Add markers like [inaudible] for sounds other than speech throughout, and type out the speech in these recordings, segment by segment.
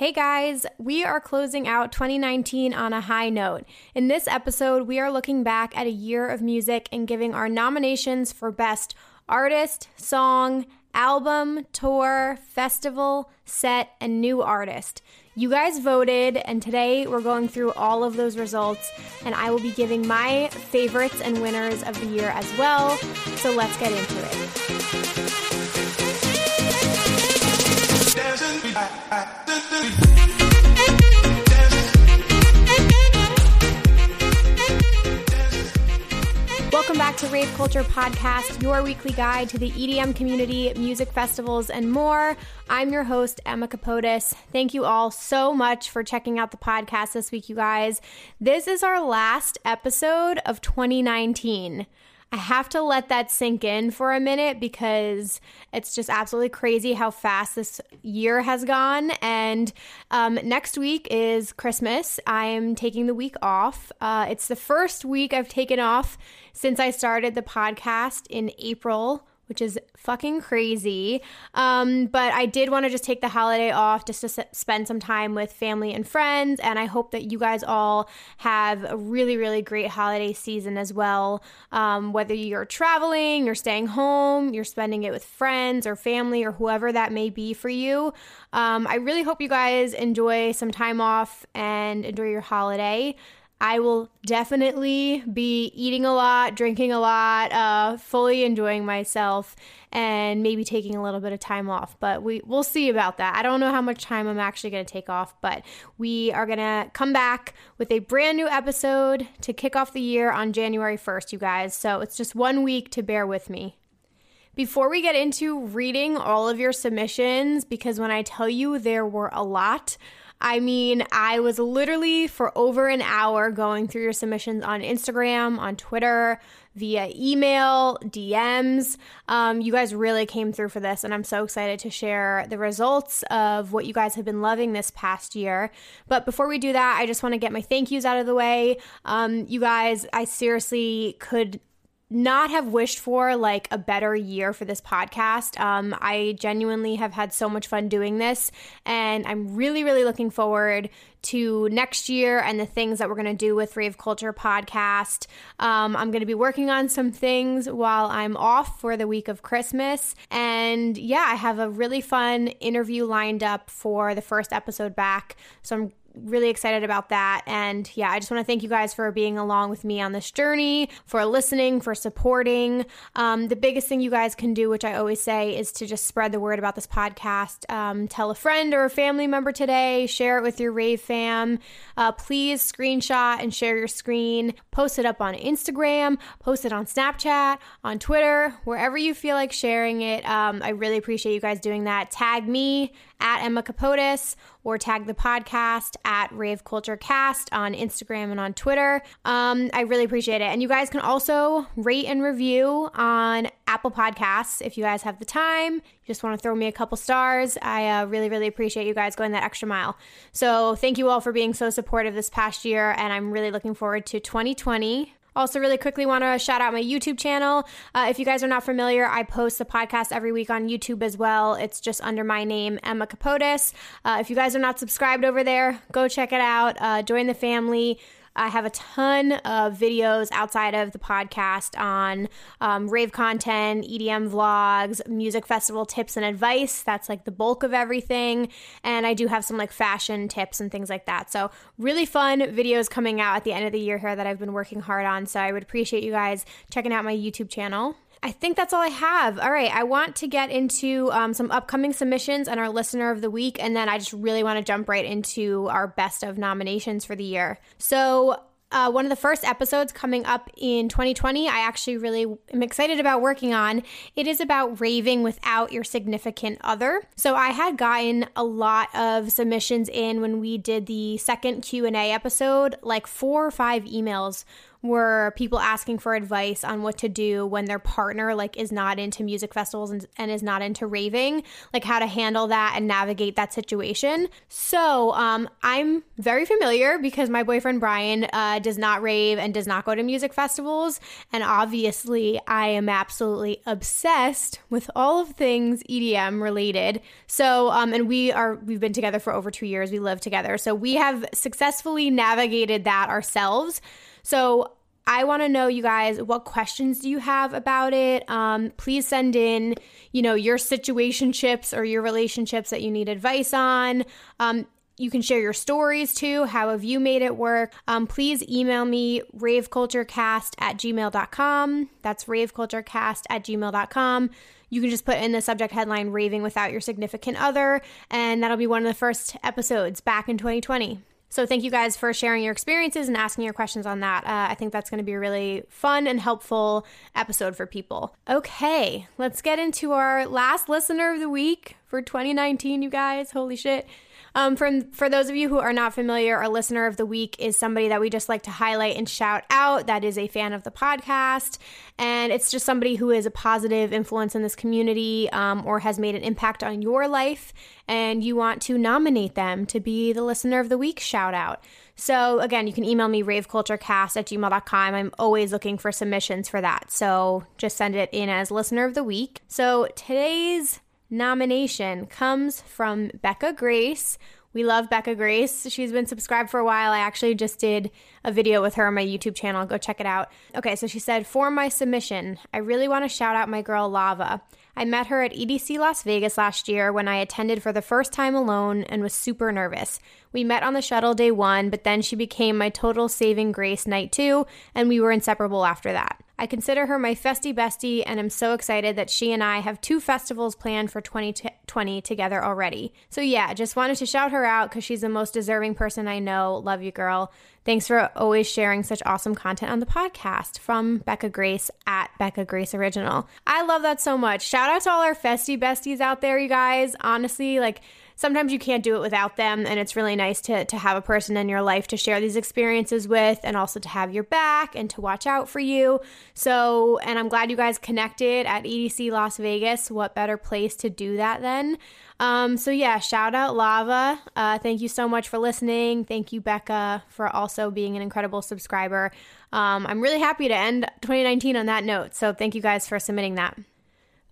Hey guys, we are closing out 2019 on a high note. In this episode, we are looking back at a year of music and giving our nominations for Best Artist, Song, Album, Tour, Festival, Set, and New Artist. You guys voted, and today we're going through all of those results, and I will be giving my favorites and winners of the year as well. So let's get into it. Welcome back to Rave Culture Podcast, your weekly guide to the EDM community, music festivals, and more. I'm your host, Emma Kapotes. Thank you all so much for checking out the podcast this week, you guys. This is our last episode of 2019. I have to let that sink in for a minute because it's just absolutely crazy how fast this year has gone. And um, next week is Christmas. I am taking the week off. Uh, it's the first week I've taken off since I started the podcast in April which is fucking crazy. Um, but I did want to just take the holiday off just to s- spend some time with family and friends. And I hope that you guys all have a really, really great holiday season as well. Um, whether you're traveling, you're staying home, you're spending it with friends or family or whoever that may be for you. Um, I really hope you guys enjoy some time off and enjoy your holiday. I will definitely be eating a lot, drinking a lot, uh, fully enjoying myself, and maybe taking a little bit of time off. But we we'll see about that. I don't know how much time I'm actually going to take off, but we are going to come back with a brand new episode to kick off the year on January 1st, you guys. So it's just one week to bear with me. Before we get into reading all of your submissions, because when I tell you there were a lot, I mean, I was literally for over an hour going through your submissions on Instagram, on Twitter, via email, DMs. Um, you guys really came through for this, and I'm so excited to share the results of what you guys have been loving this past year. But before we do that, I just want to get my thank yous out of the way. Um, you guys, I seriously could not have wished for like a better year for this podcast. Um, I genuinely have had so much fun doing this, and I'm really, really looking forward to next year and the things that we're going to do with Rave Culture Podcast. Um, I'm going to be working on some things while I'm off for the week of Christmas. And yeah, I have a really fun interview lined up for the first episode back. So I'm really excited about that. And yeah, I just want to thank you guys for being along with me on this journey, for listening, for supporting. Um, the biggest thing you guys can do, which I always say, is to just spread the word about this podcast. Um, tell a friend or a family member today, share it with your rave fam. Uh, please screenshot and share your screen. Post it up on Instagram, post it on Snapchat, on Twitter, wherever you feel like sharing it. Um, I really appreciate you guys doing that. Tag me at Emma Kapotes or tag the podcast at Rave Culture Cast on Instagram and on Twitter. Um, I really appreciate it. And you guys can also rate and review on Apple Podcasts if you guys have the time. You just want to throw me a couple stars. I uh, really, really appreciate you guys going that extra mile. So thank you all for being so supportive this past year. And I'm really looking forward to 2020. Also, really quickly, want to shout out my YouTube channel. Uh, if you guys are not familiar, I post the podcast every week on YouTube as well. It's just under my name, Emma Kapotes. Uh, if you guys are not subscribed over there, go check it out. Uh, join the family. I have a ton of videos outside of the podcast on um, rave content, EDM vlogs, music festival tips and advice. That's like the bulk of everything. And I do have some like fashion tips and things like that. So, really fun videos coming out at the end of the year here that I've been working hard on. So, I would appreciate you guys checking out my YouTube channel. I think that's all I have. All right, I want to get into um, some upcoming submissions and our listener of the week, and then I just really want to jump right into our best of nominations for the year. So, uh, one of the first episodes coming up in 2020, I actually really am excited about working on. It is about raving without your significant other. So I had gotten a lot of submissions in when we did the second Q&A episode, like four or five emails were people asking for advice on what to do when their partner like is not into music festivals and, and is not into raving, like how to handle that and navigate that situation. So um, I'm very familiar because my boyfriend Brian uh, does not rave and does not go to music festivals, and obviously I am absolutely obsessed with all of things EDM related. So um, and we are we've been together for over two years. We live together, so we have successfully navigated that ourselves. So I want to know, you guys, what questions do you have about it? Um, please send in, you know, your situationships or your relationships that you need advice on. Um, you can share your stories too. How have you made it work? Um, please email me raveculturecast at gmail.com. That's raveculturecast at gmail.com. You can just put in the subject headline raving without your significant other, and that'll be one of the first episodes back in 2020. So thank you guys for sharing your experiences and asking your questions on that. Uh, I think that's going to be a really fun and helpful episode for people. Okay, let's get into our last listener of the week for 2019, you guys. Holy shit. Um, for, for those of you who are not familiar, our listener of the week is somebody that we just like to highlight and shout out that is a fan of the podcast. And it's just somebody who is a positive influence in this community um, or has made an impact on your life. And you want to nominate them to be the listener of the week shout out. So, again, you can email me raveculturecast at gmail.com. I'm always looking for submissions for that. So, just send it in as listener of the week. So, today's nomination comes from Becca Grace. We love Becca Grace. She's been subscribed for a while. I actually just did a video with her on my YouTube channel. Go check it out. Okay, so she said, For my submission, I really want to shout out my girl Lava. I met her at EDC Las Vegas last year when I attended for the first time alone and was super nervous. We met on the shuttle day one, but then she became my total saving grace night two, and we were inseparable after that. I consider her my festy bestie and am so excited that she and I have two festivals planned for 2020 together already. So, yeah, just wanted to shout her out because she's the most deserving person I know. Love you, girl. Thanks for always sharing such awesome content on the podcast from Becca Grace at Becca Grace Original. I love that so much. Shout out to all our festy besties out there, you guys. Honestly, like, sometimes you can't do it without them and it's really nice to to have a person in your life to share these experiences with and also to have your back and to watch out for you. So and i'm glad you guys connected at edc las vegas. What better place to do that then um, so yeah shout out lava. Uh, thank you so much for listening. Thank you becca for also being an incredible subscriber. Um, i'm really happy to end 2019 on that note. So thank you guys for submitting that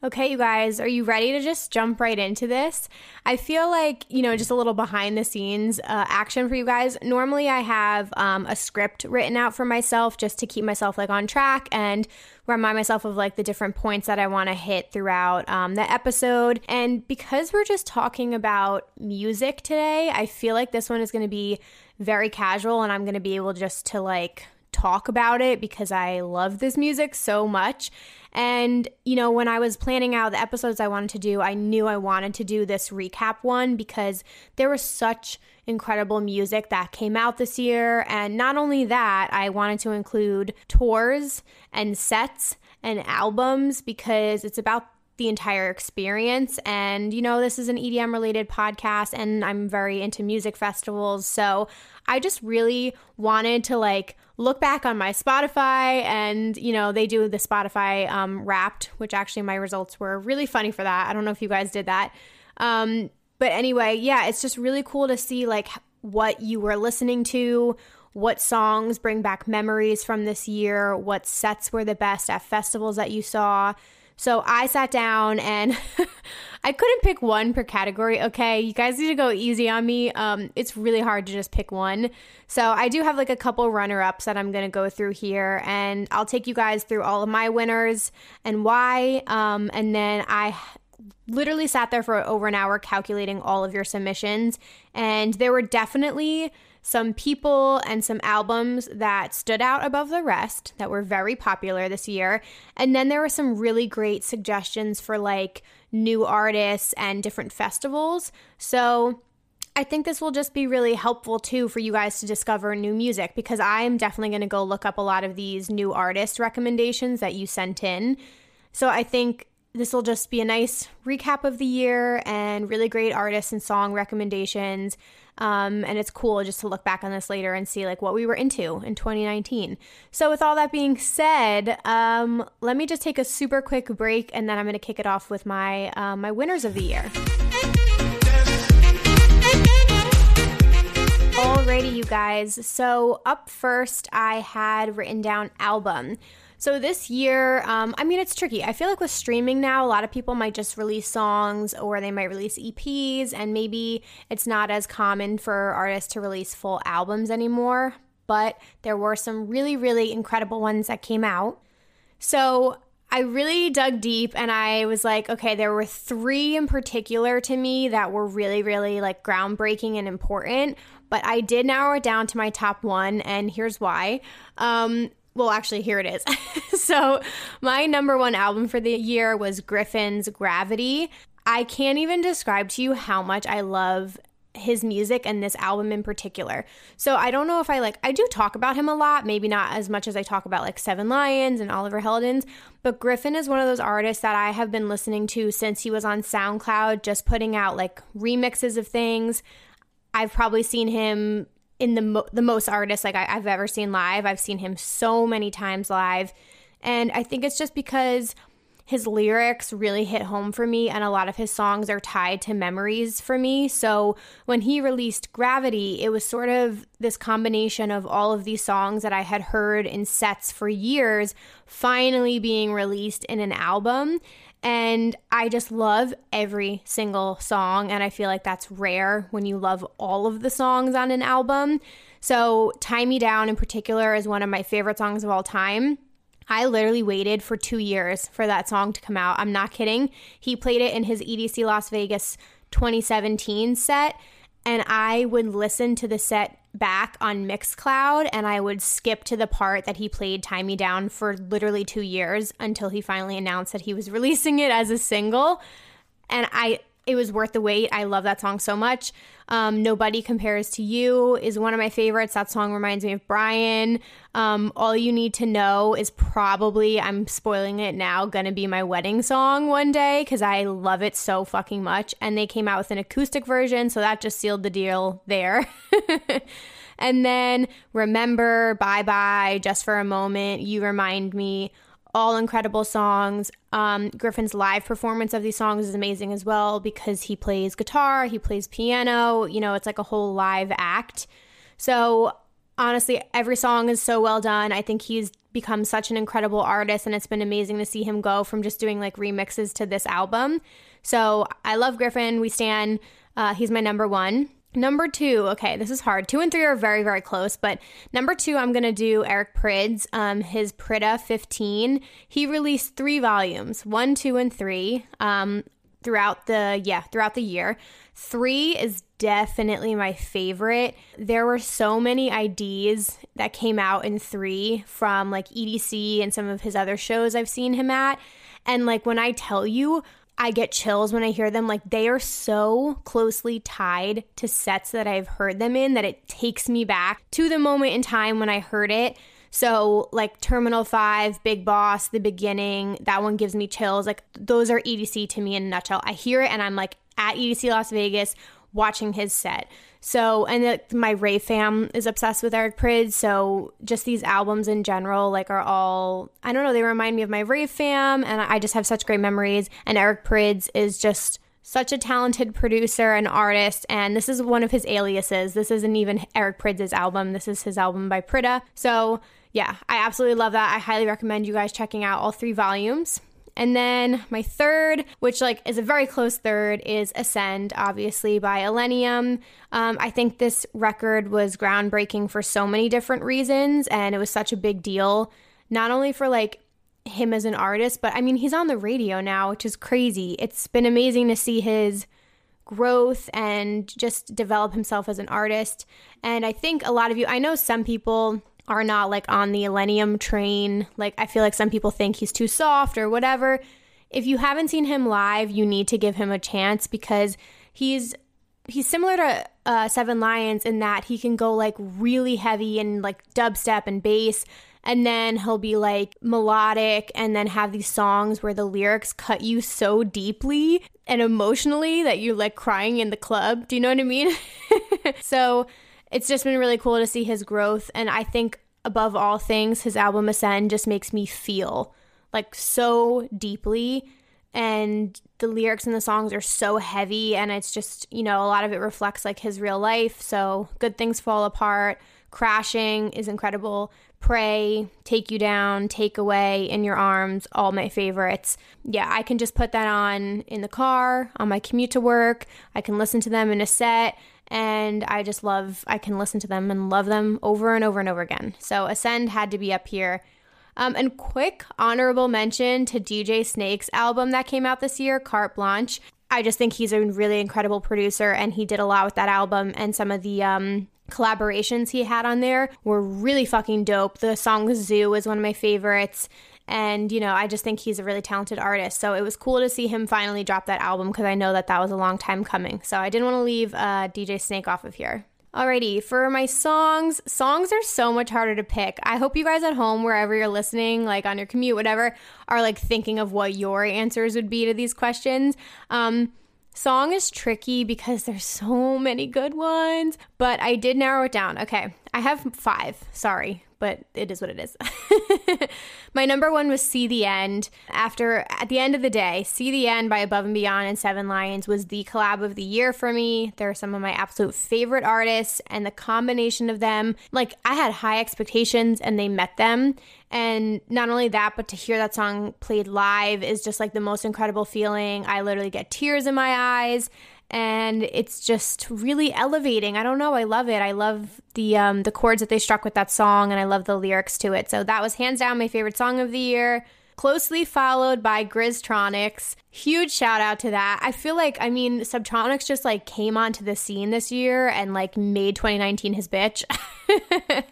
Okay, you guys, are you ready to just jump right into this? I feel like, you know, just a little behind the scenes uh, action for you guys. Normally, I have um, a script written out for myself just to keep myself like on track and remind myself of like the different points that I want to hit throughout um, the episode. And because we're just talking about music today, I feel like this one is going to be very casual and I'm going to be able just to like talk about it because I love this music so much. And, you know, when I was planning out the episodes I wanted to do, I knew I wanted to do this recap one because there was such incredible music that came out this year. And not only that, I wanted to include tours and sets and albums because it's about the entire experience. And, you know, this is an EDM related podcast and I'm very into music festivals. So I just really wanted to like look back on my Spotify and, you know, they do the Spotify um, wrapped, which actually my results were really funny for that. I don't know if you guys did that. Um, but anyway, yeah, it's just really cool to see like what you were listening to, what songs bring back memories from this year, what sets were the best at festivals that you saw. So I sat down and [laughs] I couldn't pick one per category. Okay, you guys need to go easy on me. Um, it's really hard to just pick one. So I do have like a couple runner ups that I'm gonna go through here, and I'll take you guys through all of my winners and why. Um, and then I literally sat there for over an hour calculating all of your submissions, and there were definitely some people and some albums that stood out above the rest that were very popular this year. And then there were some really great suggestions for like new artists and different festivals. So I think this will just be really helpful too for you guys to discover new music because I'm definitely going to go look up a lot of these new artist recommendations that you sent in. So I think this will just be a nice recap of the year and really great artists and song recommendations. Um, and it's cool just to look back on this later and see like what we were into in 2019. So with all that being said, um, let me just take a super quick break and then I'm going to kick it off with my uh, my winners of the year. Alrighty, you guys. So up first, I had written down album. So this year, um, I mean, it's tricky. I feel like with streaming now, a lot of people might just release songs or they might release EPs, and maybe it's not as common for artists to release full albums anymore. But there were some really, really incredible ones that came out. So I really dug deep and I was like, okay, there were three in particular to me that were really, really like groundbreaking and important. But I did narrow it down to my top one, and here's why. Um, well, actually, here it is. [laughs] so, my number one album for the year was Gryffin's Gravity. I can't even describe to you how much I love his music and this album in particular. So I don't know if I like I do talk about him a lot, maybe not as much as I talk about like Seven Lions and Oliver Heldens, but Gryffin is one of those artists that I have been listening to since he was on SoundCloud just putting out like remixes of things. I've probably seen him in the mo- the most artists like I, I've ever seen live. I've seen him so many times live, and I think it's just because his lyrics really hit home for me, and a lot of his songs are tied to memories for me. So when he released Gravity, it was sort of this combination of all of these songs that I had heard in sets for years finally being released in an album. And I just love every single song. And I feel like that's rare when you love all of the songs on an album. So, Tie Me Down in particular is one of my favorite songs of all time. I literally waited for two years for that song to come out. I'm not kidding. He played it in his EDC Las Vegas 2017 set, and I would listen to the set back on Mixcloud and I would skip to the part that he played Tie Me Down for literally two years until he finally announced that he was [laughs] releasing it as a single. And I it was worth the wait. I love that song so much. Um, Nobody Compares to You is one of my favorites. That song reminds me of Brian. Um, All You Need to Know is probably, I'm spoiling it now, gonna be my wedding song one day because I love it so fucking much. And they came out with an acoustic version, so that just sealed the deal there. [laughs] and then Remember, Bye Bye, Just for a Moment, You Remind Me all incredible songs. Um, Gryffin's live performance of these songs is amazing as well because he plays guitar, he plays piano, you know, it's like a whole live act. So, honestly, every song is so well done. I think he's become such an incredible artist, and it's been amazing to see him go from just doing like remixes to this album. So, I love Gryffin. We stand, uh, he's my number one. Number two, okay, this is hard. Two and three are very, very close, but number two, I'm gonna do Eric Prydz, um, his Pryda 15. He released three volumes, one, two, and three, um, throughout the yeah, throughout the year. Three is definitely my favorite. There were so many IDs that came out in three from like EDC and some of his other shows I've seen him at. And like when I tell you, I get chills when I hear them. Like they are so closely tied to sets that I've heard them in that it takes me back to the moment in time when I heard it. So, like Terminal 5, Big Boss, The Beginning, that one gives me chills. Like, those are EDC to me in a nutshell. I hear it and I'm like at EDC Las Vegas watching his set. So, and the, my Rave fam is obsessed with Eric Prydz. So, just these albums in general, like, are all, I don't know, they remind me of my Rave fam. And I just have such great memories. And Eric Prydz is just such a talented producer and artist. And this is one of his aliases. This isn't even Eric Prydz' album, this is his album by Pryda. So, yeah, I absolutely love that. I highly recommend you guys checking out all three volumes. And then my third, which like is a very close third, is Ascend, obviously by Illenium. Um, I think this record was groundbreaking for so many different reasons, and it was such a big deal, not only for like him as an artist, but I mean he's on the radio now, which is crazy. It's been amazing to see his growth and just develop himself as an artist. And I think a lot of you, I know some people are not like on the Illenium train. Like, I feel like some people think he's too soft or whatever. If you haven't seen him live, you need to give him a chance because he's he's similar to uh, Seven Lions in that he can go like really heavy and like dubstep and bass, and then he'll be like melodic and then have these songs where the lyrics cut you so deeply and emotionally that you're like crying in the club. Do you know what I mean? [laughs] so it's just been really cool to see his growth. And I think above all things, his album Ascend just makes me feel like so deeply. And the lyrics in the songs are so heavy. And it's just, you know, a lot of it reflects like his real life. So good things fall apart. Crashing is incredible. Pray, Take You Down, Take Away, In Your Arms, all my favorites. Yeah, I can just put that on in the car, on my commute to work. I can listen to them in a set, and I just love, I can listen to them and love them over and over and over again. So Ascend had to be up here. Um, and quick honorable mention to DJ Snake's album that came out this year, Carte Blanche. I just think he's a really incredible producer, and he did a lot with that album and some of the um, collaborations he had on there were really fucking dope. The song Zoo is one of my favorites. And, you know, I just think he's a really talented artist. So it was cool to see him finally drop that album because I know that that was a long time coming. So I didn't want to leave uh, DJ Snake off of here. Alrighty, for my songs, songs are so much harder to pick. I hope you guys at home, wherever you're listening, like on your commute, whatever, are like thinking of what your answers would be to these questions. Um, Song is tricky because there's so many good ones, but I did narrow it down. Okay, I have five. Sorry, but it is what it is. [laughs] [laughs] My number one was See the End. After, at the end of the day, See the End by Above and Beyond and Seven Lions was the collab of the year for me. They're some of my absolute favorite artists, and the combination of them, like, I had high expectations and they met them. And not only that, but to hear that song played live is just like the most incredible feeling. I literally get tears in my eyes and it's just really elevating. I don't know, I love it. I love the um, the chords that they struck with that song, and I love the lyrics to it. So that was hands down my favorite song of the year. Closely followed by Grizztronics. Huge shout out to that. I feel like, I mean, Subtronics just like came onto the scene this year and like made 2019 his bitch.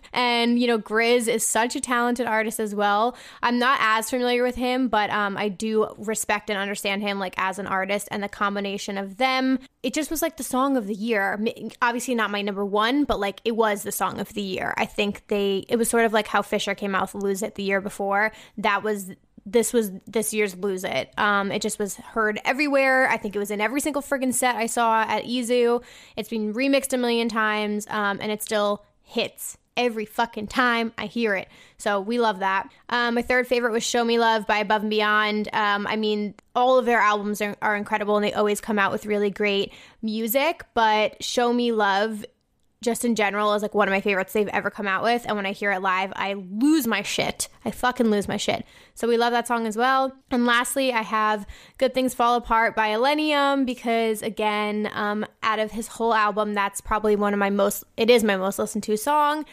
[laughs] and, you know, Grizz is such a talented artist as well. I'm not as familiar with him, but um, I do respect and understand him like as an artist and the combination of them. It just was like the song of the year. Obviously, not my number one, but like it was the song of the year. I think they, it was sort of like how Fisher came out with Lose It the year before. That was this was this year's Lose It. Um, it just was heard everywhere. I think it was in every single friggin' set I saw at EZoo. It's been remixed a million times, um, and it still hits every fucking time I hear it. So we love that. Um, my third favorite was Show Me Love by Above and Beyond. Um, I mean, all of their albums are, are incredible and they always come out with really great music, but Show Me Love just in general is like one of my favorites they've ever come out with. And when I hear it live, I lose my shit. I fucking lose my shit. So we love that song as well. And lastly, I have Good Things Fall Apart by Illenium because, again, um, out of his whole album, that's probably one of my most, it is my most listened to song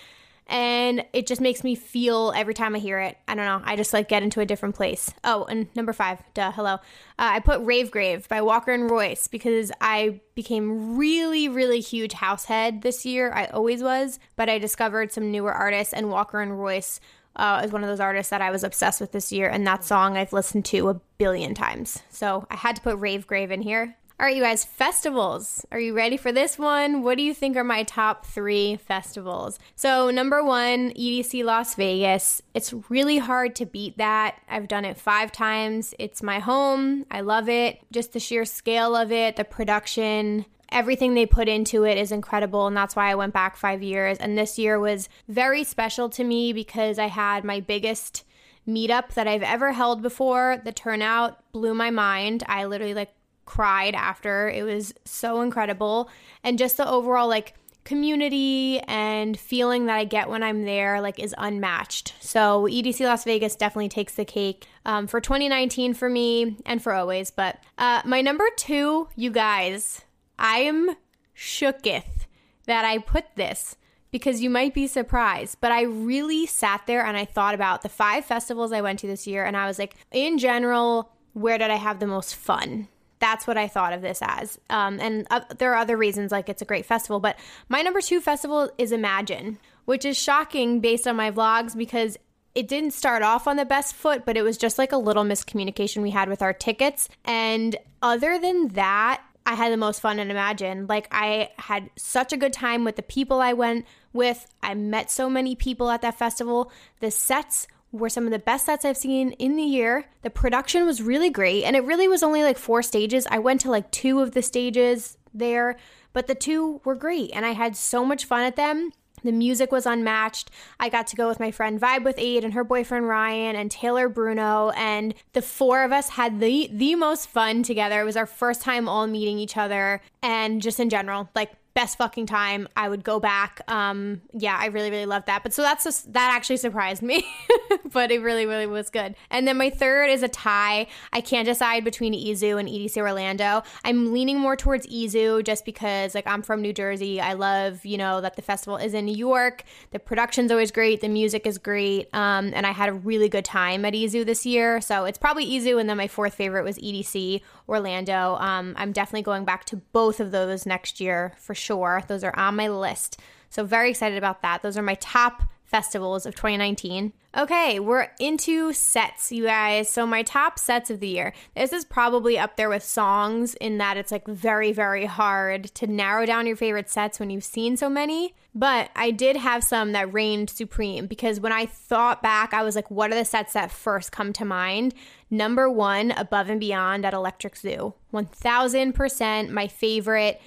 and it just makes me feel every time I hear it. I don't know. I just like get into a different place. Oh, and number five, duh, hello. Uh, I put Rave Grave by Walker and Royce because I became really, really huge house head this year. I always was, but I discovered some newer artists, and Walker and Royce uh, is one of those artists that I was obsessed with this year, and that song I've listened to a billion times. So I had to put Rave Grave in here. All right, you guys, festivals. Are you ready for this one? What do you think are my top three festivals? So, number one, EDC Las Vegas. It's really hard to beat that. I've done it five times. It's my home. I love it. Just the sheer scale of it, the production, everything they put into it is incredible and that's why I went back 5 years and this year was very special to me because I had my biggest meetup that I've ever held before. The turnout blew my mind. I literally like cried after. It was so incredible. And just the overall like community and feeling that I get when I'm there like is unmatched. So EDC Las Vegas definitely takes the cake um, for 2019 for me and for always. But uh, my number two, you guys, I am shooketh that I put this because you might be surprised. But I really sat there and I thought about the five festivals I went to this year and I was like, in general, where did I have the most fun? That's what I thought of this as. Um, and uh, there are other reasons, like it's a great festival. But my number two festival is Imagine, which is shocking based on my vlogs because it didn't start off on the best foot, but it was just like a little miscommunication we had with our tickets. And other than that, I had the most fun in Imagine. Like, I had such a good time with the people I went with. I met so many people at that festival. The sets were some of the best sets I've seen in the year. The production was really great, and it really was only like four stages. I went to like two of the stages there, but the two were great, and I had so much fun at them. The music was unmatched. I got to go with my friend Vibe with Aid and her boyfriend Ryan and Taylor Bruno, and the four of us had the the most fun together. It was our first time all meeting each other, and just in general, like best fucking time. I would go back. Um, yeah, I really, really loved that. But so that's just, that actually surprised me, [laughs] but it really, really was good. And then my third is a tie. I can't decide between EZoo and EDC Orlando. I'm leaning more towards EZoo just because like I'm from New Jersey. I love, you know, that the festival is in New York. The production's always great. The music is great. Um, and I had a really good time at EZoo this year. So it's probably EZoo. And then my fourth favorite was EDC Orlando. Um, I'm definitely going back to both of those next year for sure. Those are on my list. So, very excited about that. Those are my top festivals of 2019. Okay, we're into sets, you guys. So, my top sets of the year. This is probably up there with songs in that it's like very, very hard to narrow down your favorite sets when you've seen so many. But I did have some that reigned supreme because when I thought back, I was like, what are the sets that first come to mind? Number one, Above and Beyond at Electric Zoo. 1000% my favorite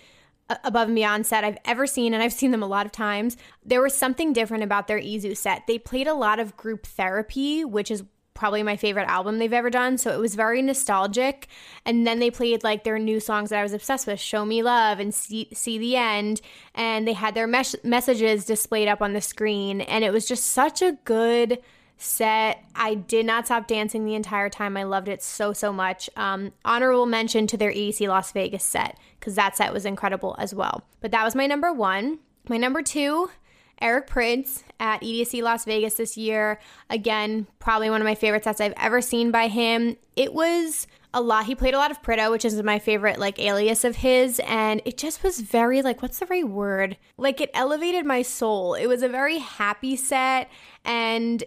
above and beyond set I've ever seen, and I've seen them a lot of times. There was something different about their EZoo set. They played a lot of group therapy, which is probably my favorite album they've ever done. So it was very nostalgic. And then they played like their new songs that I was obsessed with Show Me Love and See, See the End. And they had their mes- messages displayed up on the screen. And it was just such a good set. I did not stop dancing the entire time. I loved it so, so much. Um, honorable mention to their EDC Las Vegas set because that set was incredible as well. But that was my number one. My number two, Eric Prydz at EDC Las Vegas this year. Again, probably one of my favorite sets I've ever seen by him. It was a lot. He played a lot of Pryda, which is my favorite like alias of his, and it just was very like what's the right word? Like it elevated my soul. It was a very happy set and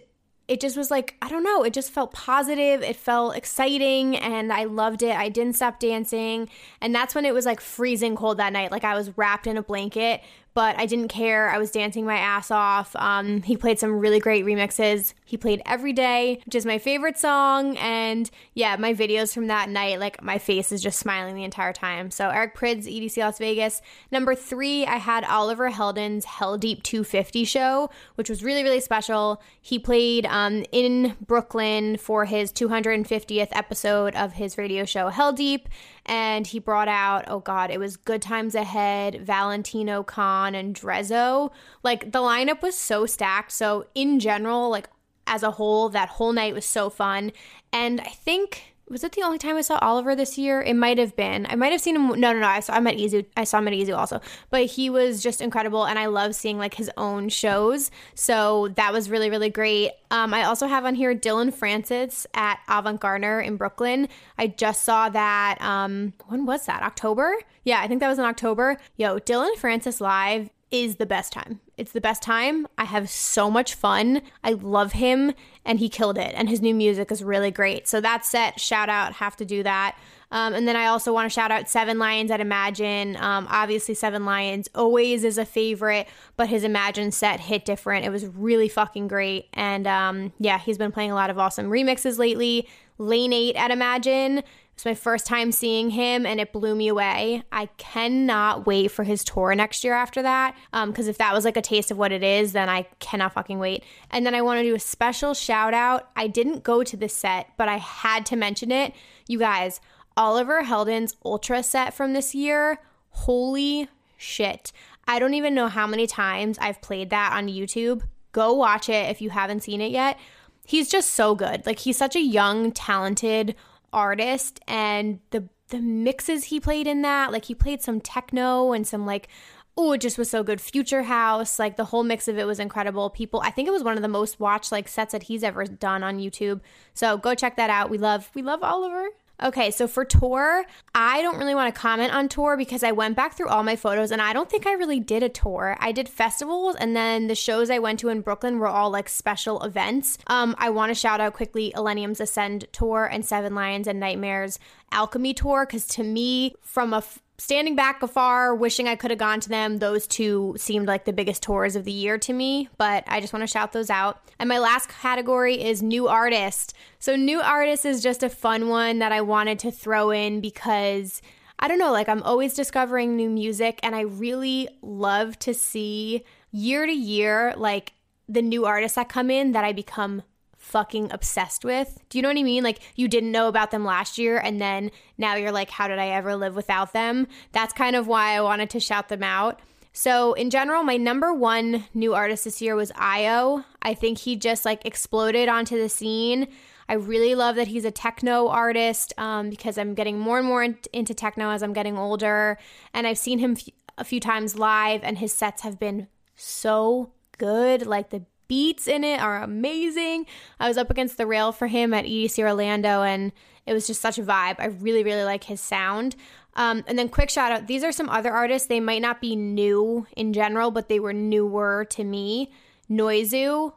it just was like, I don't know, it just felt positive. It felt exciting and I loved it. I didn't stop dancing. And that's when it was like freezing cold that night. Like I was wrapped in a blanket, but I didn't care. I was dancing my ass off. Um, he played some really great remixes. He played Every Day, which is my favorite song. And yeah, my videos from that night, like my face is just smiling the entire time. So Eric Prydz, EDC Las Vegas. Number three, I had Oliver Heldens' Heldeep 250 show, which was really, really special. He played um, in Brooklyn for his 250th episode of his radio show Heldeep and he brought out oh god it was good times ahead valentino khan and Drezo. Like the lineup was so stacked. So in general like as a whole that whole night was so fun. And i think was it the only time I saw Oliver this year? It might have been. I might have seen him. No, no, no. I saw him at EZoo. I saw him at EZoo also. But he was just incredible, and I love seeing like his own shows. So that was really, really great. Um, I also have on here Dillon Francis at Avant Gardner in Brooklyn. I just saw that. Um, when was that? October? Yeah, I think that was in October. Yo, Dillon Francis live is the best time. It's the best time. I have so much fun. I love him and he killed it. And his new music is really great. So that set, shout out, have to do that. Um, and then I also want to shout out Seven Lions at Imagine. Um, obviously, Seven Lions always is a favorite, but his Imagine set hit different. It was really fucking great. And um, yeah, he's been playing a lot of awesome remixes lately. Lane 8 at Imagine it's my first time seeing him and it blew me away. I cannot wait for his tour next year after that. Because um, if that was like a taste of what it is, then I cannot fucking wait. And then I want to do a special shout out. I didn't go to this set, but I had to mention it. You guys, Oliver Heldens' Ultra set from this year, holy shit. I don't even know how many times I've played that on YouTube. Go watch it if you haven't seen it yet. He's just so good. Like, he's such a young, talented artist and the the mixes he played in that like he played some techno and some like oh it just was so good future house like the whole mix of it was incredible. People i think it was one of the most watched like sets that he's ever done on youtube. So go check that out. We love we love oliver Okay, so for tour, I don't really want to comment on tour because I went back through all my photos and I don't think I really did a tour. I did festivals and then the shows I went to in Brooklyn were all like special events. Um, I want to shout out quickly Illenium's Ascend tour and Seven Lions and Nightmares Alchemy tour because to me, from a f- standing back afar, wishing I could have gone to them. Those two seemed like the biggest tours of the year to me, but I just want to shout those out. And my last category is new artist. So, new artist is just a fun one that I wanted to throw in because I don't know, like I'm always discovering new music, and I really love to see year to year, like the new artists that come in that I become fucking obsessed with. Do you know what I mean? Like you didn't know about them last year and then now you're like, how did I ever live without them? That's kind of why I wanted to shout them out. So, in general, my number one new artist this year was Io. I think he just like exploded onto the scene. I really love that he's a techno artist um, because I'm getting more and more in- into techno as I'm getting older. And I've seen him f- a few times live, and his sets have been so good. Like the beats in it are amazing. I was up against the rail for him at EDC Orlando and it was just such a vibe. I really, really like his sound. Um, and then, quick shout out these are some other artists. They might not be new in general, but they were newer to me. Noizu,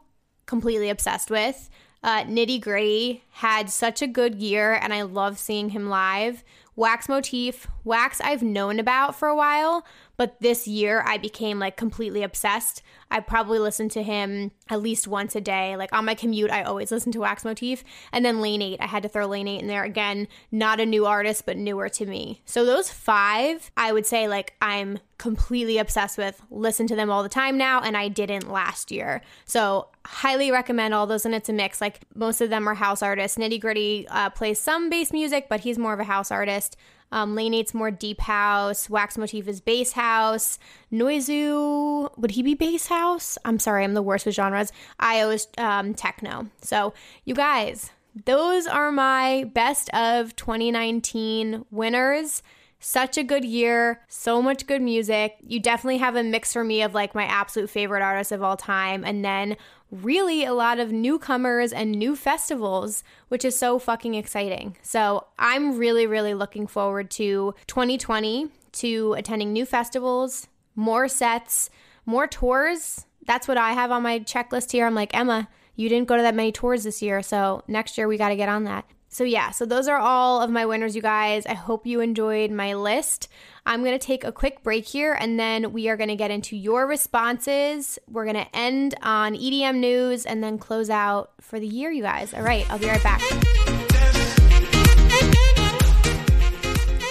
completely obsessed with. Uh, Nitti Gritti had such a good year, and I love seeing him live. Wax Motif, Wax I've known about for a while, but this year I became like completely obsessed. I probably listen to him at least once a day. Like on my commute, I always listen to Wax Motif. And then Lane 8, I had to throw Lane 8 in there again. Not a new artist, but newer to me. So those five, I would say like I'm completely obsessed with. Listen to them all the time now, and I didn't last year. So highly recommend all those, and it's a mix. Like most of them are house artists. Nitti Gritti uh, plays some bass music, but he's more of a house artist. Um, Lane 8's more deep house. Wax Motif is bass house. Noizu, would he be bass house? I'm sorry, I'm the worst with genres. Io is um, techno. So, you guys, those are my best of 2019 winners. Such a good year, so much good music. You definitely have a mix for me of like my absolute favorite artists of all time, and then really a lot of newcomers and new festivals, which is so fucking exciting. So I'm really, really looking forward to 2020 to attending new festivals, more sets, more tours. That's what I have on my checklist here. I'm like, Emma, you didn't go to that many tours this year, so next year we got to get on that. So, yeah, so those are all of my winners, you guys. I hope you enjoyed my list. I'm going to take a quick break here and then we are going to get into your responses. We're going to end on EDM news and then close out for the year, you guys. All right, I'll be right back.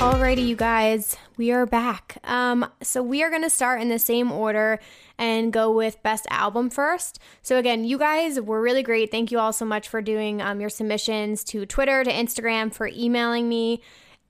Alrighty, you guys, we are back. Um, so we are to start in the same order and go with best album first. So again, you guys were really great. Thank you all so much for doing um, your submissions to Twitter, to Instagram, for emailing me.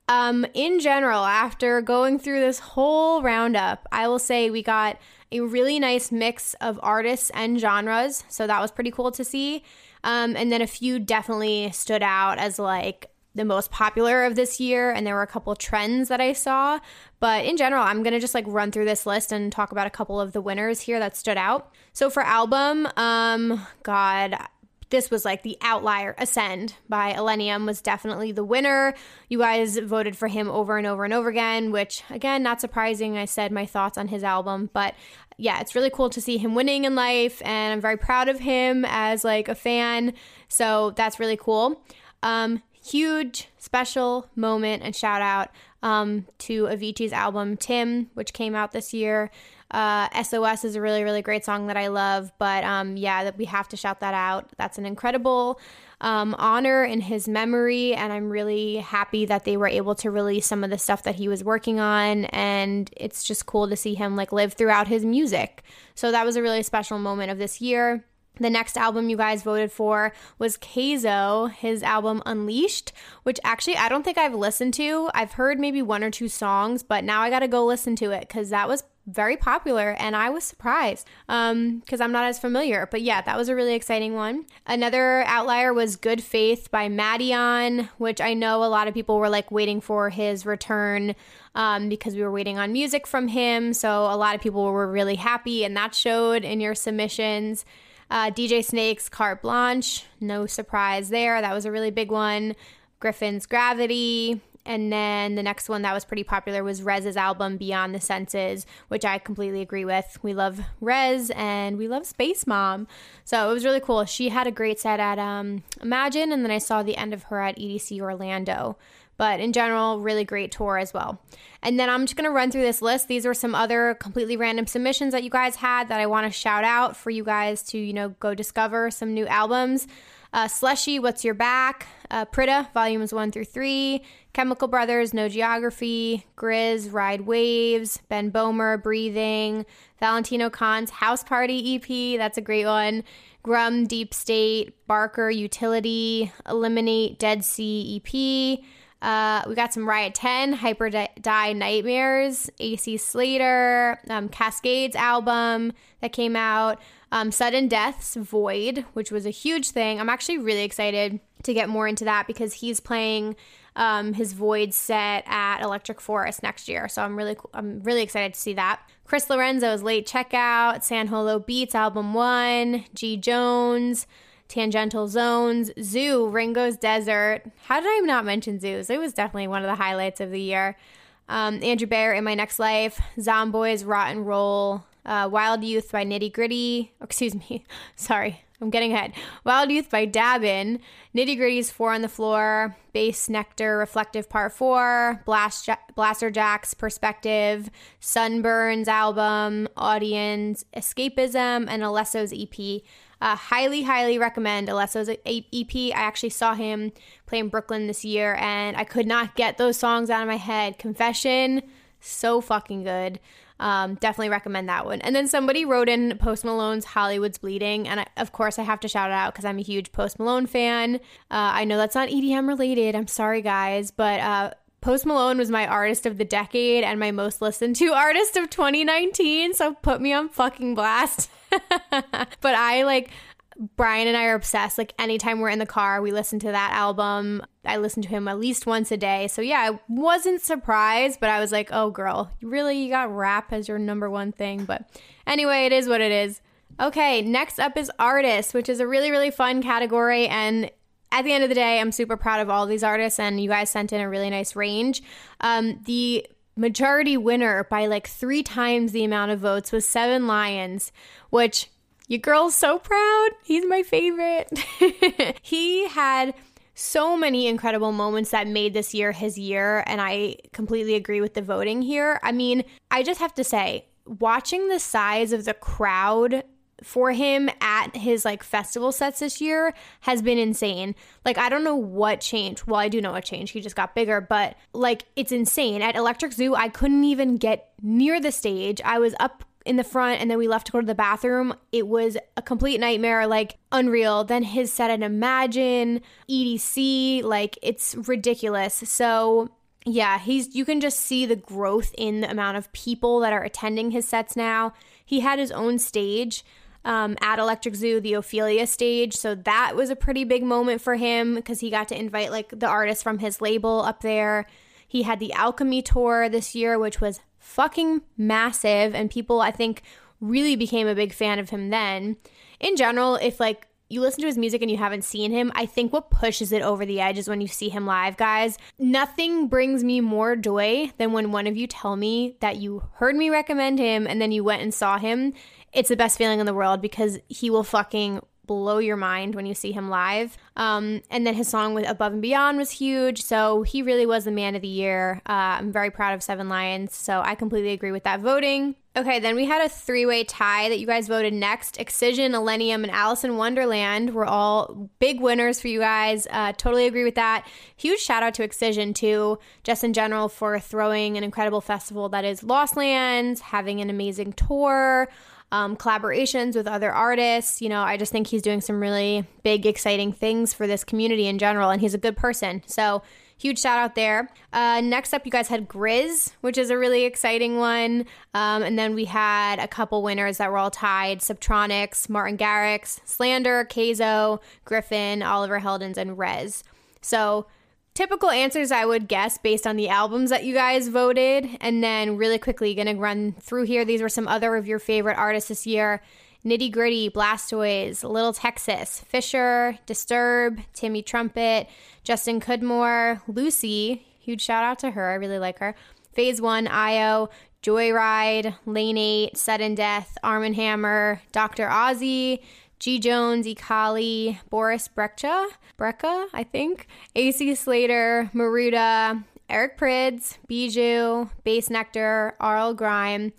Um, in general, after going through this whole roundup, I will say we got a really nice mix of artists and genres. So that was pretty cool to see. Um, and then a few definitely stood out as like the most popular of this year and there were a couple trends that I saw. But in general, I'm going to just like run through this list and talk about a couple of the winners here that stood out. So for album, um god, this was like the outlier. Ascend by Illenium was definitely the winner. You guys voted for him over and over and over again, which again, not surprising. I said my thoughts on his album, but yeah, it's really cool to see him winning in life and I'm very proud of him as like a fan. So that's really cool. Um huge special moment and shout out um, to Avicii's album Tim, which came out this year. Uh, SOS is a really, really great song that I love, but um, yeah, that we have to shout that out. That's an incredible um, honor in his memory, and I'm really happy that they were able to release some of the stuff that he was working on, and it's just cool to see him like live throughout his music. So that was a really special moment of this year. The next album you guys voted for was Kayzo, his album Unleashed, which actually I don't think I've listened to. I've heard maybe one or two songs, but now I got to go listen to it because that was very popular and I was surprised um because I'm not as familiar. But yeah that was a really exciting one. Another outlier was Good Faith by Madeon, which I know a lot of people were like waiting for his return um because we were waiting on music from him. So a lot of people were really happy and that showed in your submissions uh, DJ Snake's Carte Blanche, no surprise there. That was a really big one. Gryffin's Gravity. And then the next one that was pretty popular was Rezz's album Beyond the Senses, which I completely agree with. We love Rezz and we love Space Mom. So it was really cool. She had a great set at um, Imagine, and then I saw the end of her at EDC Orlando, But in general, really great tour as well. And then I'm just going to run through this list. These are some other completely random submissions that you guys had that I want to shout out for you guys to, you know, go discover some new albums. Uh, Slushii, What's Your Back? Uh, Pryda, volumes one through three. Chemical Brothers, No Geography. Grizz, Ride Waves. Ben Böhmer, Breathing. Valentino Khan's House Party EP, that's a great one. Grum, Deep State. Barker, Utility. Eliminate, Dead Sea EP. Uh, we got some Riot 10, Hype or Die Nightmares, AC Slater, um, Cascades album that came out, um, Sudden Deaths Void, which was a huge thing. I'm actually really excited to get more into that because he's playing um, his Void set at Electric Forest next year. So I'm really I'm really excited to see that. Chris Lorenzo's Late Checkout, San Holo Beats album one, G Jones. Tangential Zones, Zhu, Ringo's Desert. How did I not mention zoos? It was definitely one of the highlights of the year. Um, Andrew Bayer in My Next Life, Zomboy's, Rotten Roll, uh, Wild Youth by Nitti Gritti. Excuse me, [laughs] sorry, I'm getting ahead. Wild Youth by Dabin, Nitti Gritti's Four on the Floor, Bassnectar Reflective Part 4, Blast Blasterjaxx Perspective, Sunburns album, Audience, Escapism, and Alesso's EP. Uh, highly, highly recommend Alesso's EP. I actually saw him play in Brooklyn this year and I could not get those songs out of my head. Confession, so fucking good. Um, definitely recommend that one. And then somebody wrote in Post Malone's Hollywood's Bleeding. And I, of course, I have to shout it out because I'm a huge Post Malone fan. Uh, I know that's not EDM related. I'm sorry, guys. But uh, Post Malone was my artist of the decade and my most listened to [laughs] artist of 2019. So put me on fucking blast. [laughs] but I like Brian and I are obsessed. Like anytime we're in the car, we listen to that album. I listen to him at least once a day. So yeah, I wasn't surprised, but I was like, oh girl, really you got rap as your number one thing. But anyway, it is what it is. Okay, next up is artists, which is a really, really fun category. And at the end of the day, I'm super proud of all these artists, and you guys sent in a really nice range. Um, the majority winner by like three times the amount of votes was Seven Lions, which your girl's so proud. He's my favorite. [laughs] he had so many incredible moments that made this year his year, and I completely agree with the voting here. I mean, I just have to say, watching the size of the crowd for him at his like festival sets this year has been insane. Like I don't know what changed. Well, I do know what changed. He just got bigger, but like it's insane. At Electric Zoo, I couldn't even get near the stage. I was up in the front and then we left to go to the bathroom. It was a complete nightmare, like unreal. Then his set at Imagine, EDC, like it's ridiculous. So yeah, he's you can just see the growth in the amount of people that are attending his sets now. He had his own stage um, at Electric Zoo, the Ophelia stage. So that was a pretty big moment for him because he got to invite like the artists from his label up there. He had the Alchemy tour this year, which was fucking massive, and people I think really became a big fan of him then. In general, if like you listen to his music and you haven't seen him, I think what pushes it over the edge is when you see him live, guys. Nothing brings me more joy than when one of you tell me that you heard me recommend him and then you went and saw him. It's the best feeling in the world because he will fucking blow your mind when you see him live. Um, and then his song with Above and Beyond was huge. So he really was the man of the year. Uh, I'm very proud of Seven Lions. So I completely agree with that voting. Okay, then we had a three way tie that you guys voted next. Excision, Illenium, and Alison Wonderland were all big winners for you guys. Uh, totally agree with that. Huge shout out to Excision, too, just in general, for throwing an incredible festival that is Lost Lands, having an amazing tour um, collaborations with other artists. You know, I just think he's doing some really big, exciting things for this community in general, and he's a good person. So, huge shout out there. Uh, next up, you guys had Grizz, which is a really exciting one. Um, and then we had a couple winners that were all tied Subtronics, Martin Garrix, Slander, Kayzo, Gryffin, Oliver Heldens, and Rezz. So, typical answers I would guess based on the albums that you guys voted. And then, really quickly, gonna run through here. These were some other of your favorite artists this year Nitti Gritti, Blastoyz, Little Texas, Fisher, Disturb, Timmy Trumpet, Justin Cudmore, LUCII. Huge shout out to her. I really like her. Phase One, Io, Joyride, Lane 8, Sudden Death, Arm & Hammer, Dr. Ozzy, G. Jones, Ekali, Boris Brejcha, Brejcha, I think, AC Slater, Maruda, Eric Prydz, Bijou, Bass Nectar, RL Grime.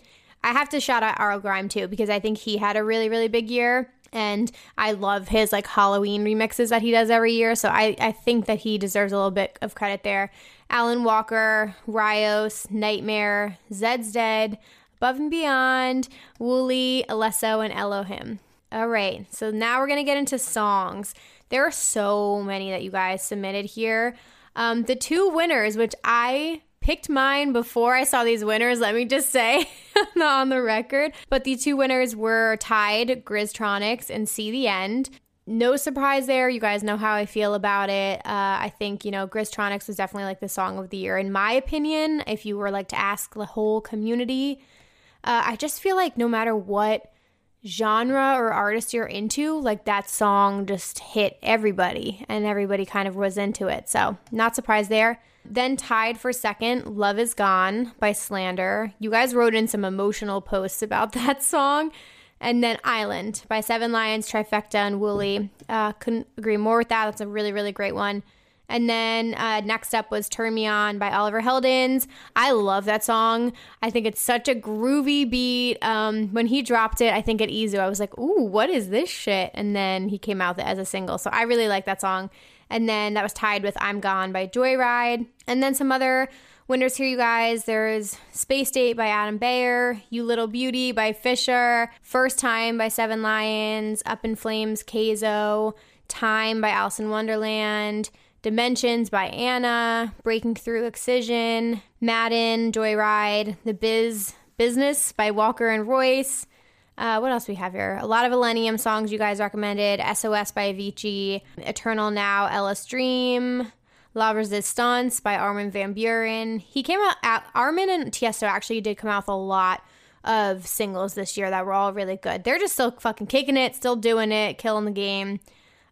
I have to shout out RL Grime too because I think he had a really, really big year. And I love his like Halloween remixes that he does every year. So I, I think that he deserves a little bit of credit there. Alan Walker, Rios, Nightmare, Zeds Dead, Above and Beyond, Wooli, Alesso, and Elohim. All right, so now we're to get into songs. There are so many that you guys submitted here. Um, the two winners, which I picked mine before I saw these winners, let me just say [laughs] on the record. But the two winners were tied Grizztronics and See the End. No surprise there. You guys know how I feel about it. Uh, I think, you know, Grizztronics was definitely like the song of the year. In my opinion, if you were like to ask the whole community, uh, I just feel like no matter what genre or artist you're into, like that song just hit everybody and everybody kind of was into it. So, not surprised there. Then tied for second, Love Is Gone by Slander. You guys wrote in some emotional posts about [laughs] that song. And then Island by Seven Lions, Trivecta, and Wooli. Uh, couldn't agree more with that. That's a really, really great one. And then uh, next up was Turn Me On by Oliver Heldens. I love that song. I think it's such a groovy beat. Um, when he dropped it, I think at EZoo, I was like, ooh, what is this shit? And then he came out as a single. So I really like that song. And then that was tied with I'm Gone by Joyride. And then some other winners here, you guys. There's Space Date by Adam Bayer, You Little Beauty by Fisher, First Time by Seven Lions, Up in Flames, Kayzo, Time by Alison Wonderland. Dimensions by Anna, Breaking Through Excision, Madden, Joyride, The Biz Business by Walker and Royce. Uh, what else we have here? A lot of Illenium songs you guys recommended. SOS by Avicii, Eternal Now, Ellis Dream, La Resistance by Armin Van Buuren. He came out, at, Armin and Tiesto actually did come out with a lot of singles this year that were all really good. They're just still fucking kicking it, still doing it, killing the game.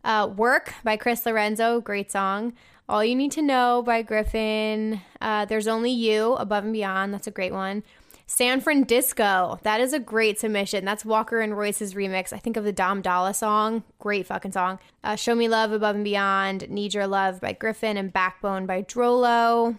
Uh, Work by Chris Lorenzo, great song. All You Need to Know by Gryffin. Uh, There's Only You, Above and Beyond. That's a great one. San Francisco. That is a great submission. That's Walker and Royce's remix. I think of the Dom Dolla song. Great fucking song. Uh, Show Me Love Above and Beyond. Need Your Love by Gryffin, and Backbone by Droeloe.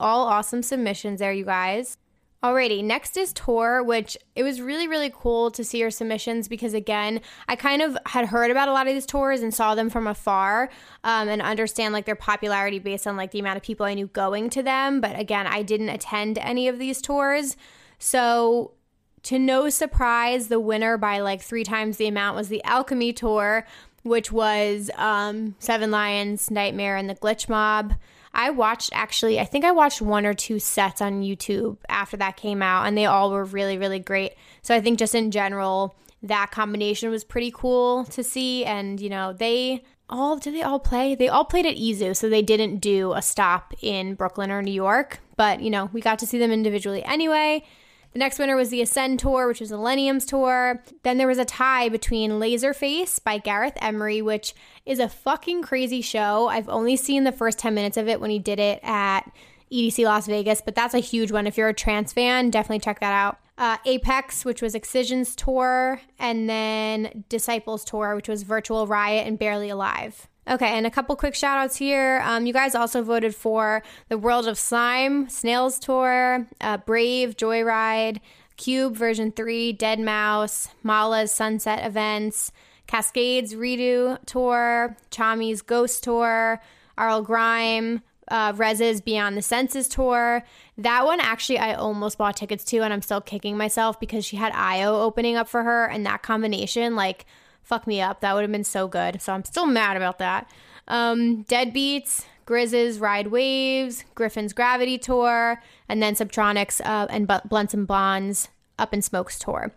All awesome submissions there, you guys. Alrighty, next is tour, which it was really, really cool to see your submissions because, again, I kind of had heard about a lot of these tours and saw them from afar um, and understand like their popularity based on like the amount of people I knew going to them. But again, I didn't attend any of these tours. So, to no surprise, the winner by like three times the amount was the Alchemy Tour, which was um, Seven Lions, Nightmare, and the Glitch Mob. I watched actually, I think I watched one or two sets on YouTube after that came out, and they all were really, really great. So I think just in general, that combination was pretty cool to see. And, you know, they all, did they all play? They all played at EZoo, so they didn't do a stop in Brooklyn or New York. But, you know, we got to see them individually anyway. The next winner was the Ascend Tour, which was Illenium's tour. Then there was a tie between Laserface by Gareth Emery, which is a fucking crazy show. I've only seen the first 10 minutes of it when he did it at EDC Las Vegas, but that's a huge one. If you're a trance fan, definitely check that out. Uh, Apex, which was Excision's tour, and then Disciples tour, which was Virtual Riot and Barely Alive. Okay, and a couple quick shout outs here. Um, you guys also voted for the World of Slime, Snails Tour, uh, Brave, Joyride, Cube version 3, Dead Mouse, Malaa's Sunset Events, Kaskade's Redo Tour, Chami's Ghost Tour, RL Grime, uh, Rezz's Beyond the Senses tour. That one actually I almost bought tickets to, and I'm still kicking myself because she had IO opening up for her, and that combination, like, fuck me up. That would have been so good. So I'm still mad about that. Um, Deadbeats, Grizz's Ride Waves, Gryffin's Gravity Tour, and then Subtronics uh, and B- Blunts and Bonds Up in Smokes Tour.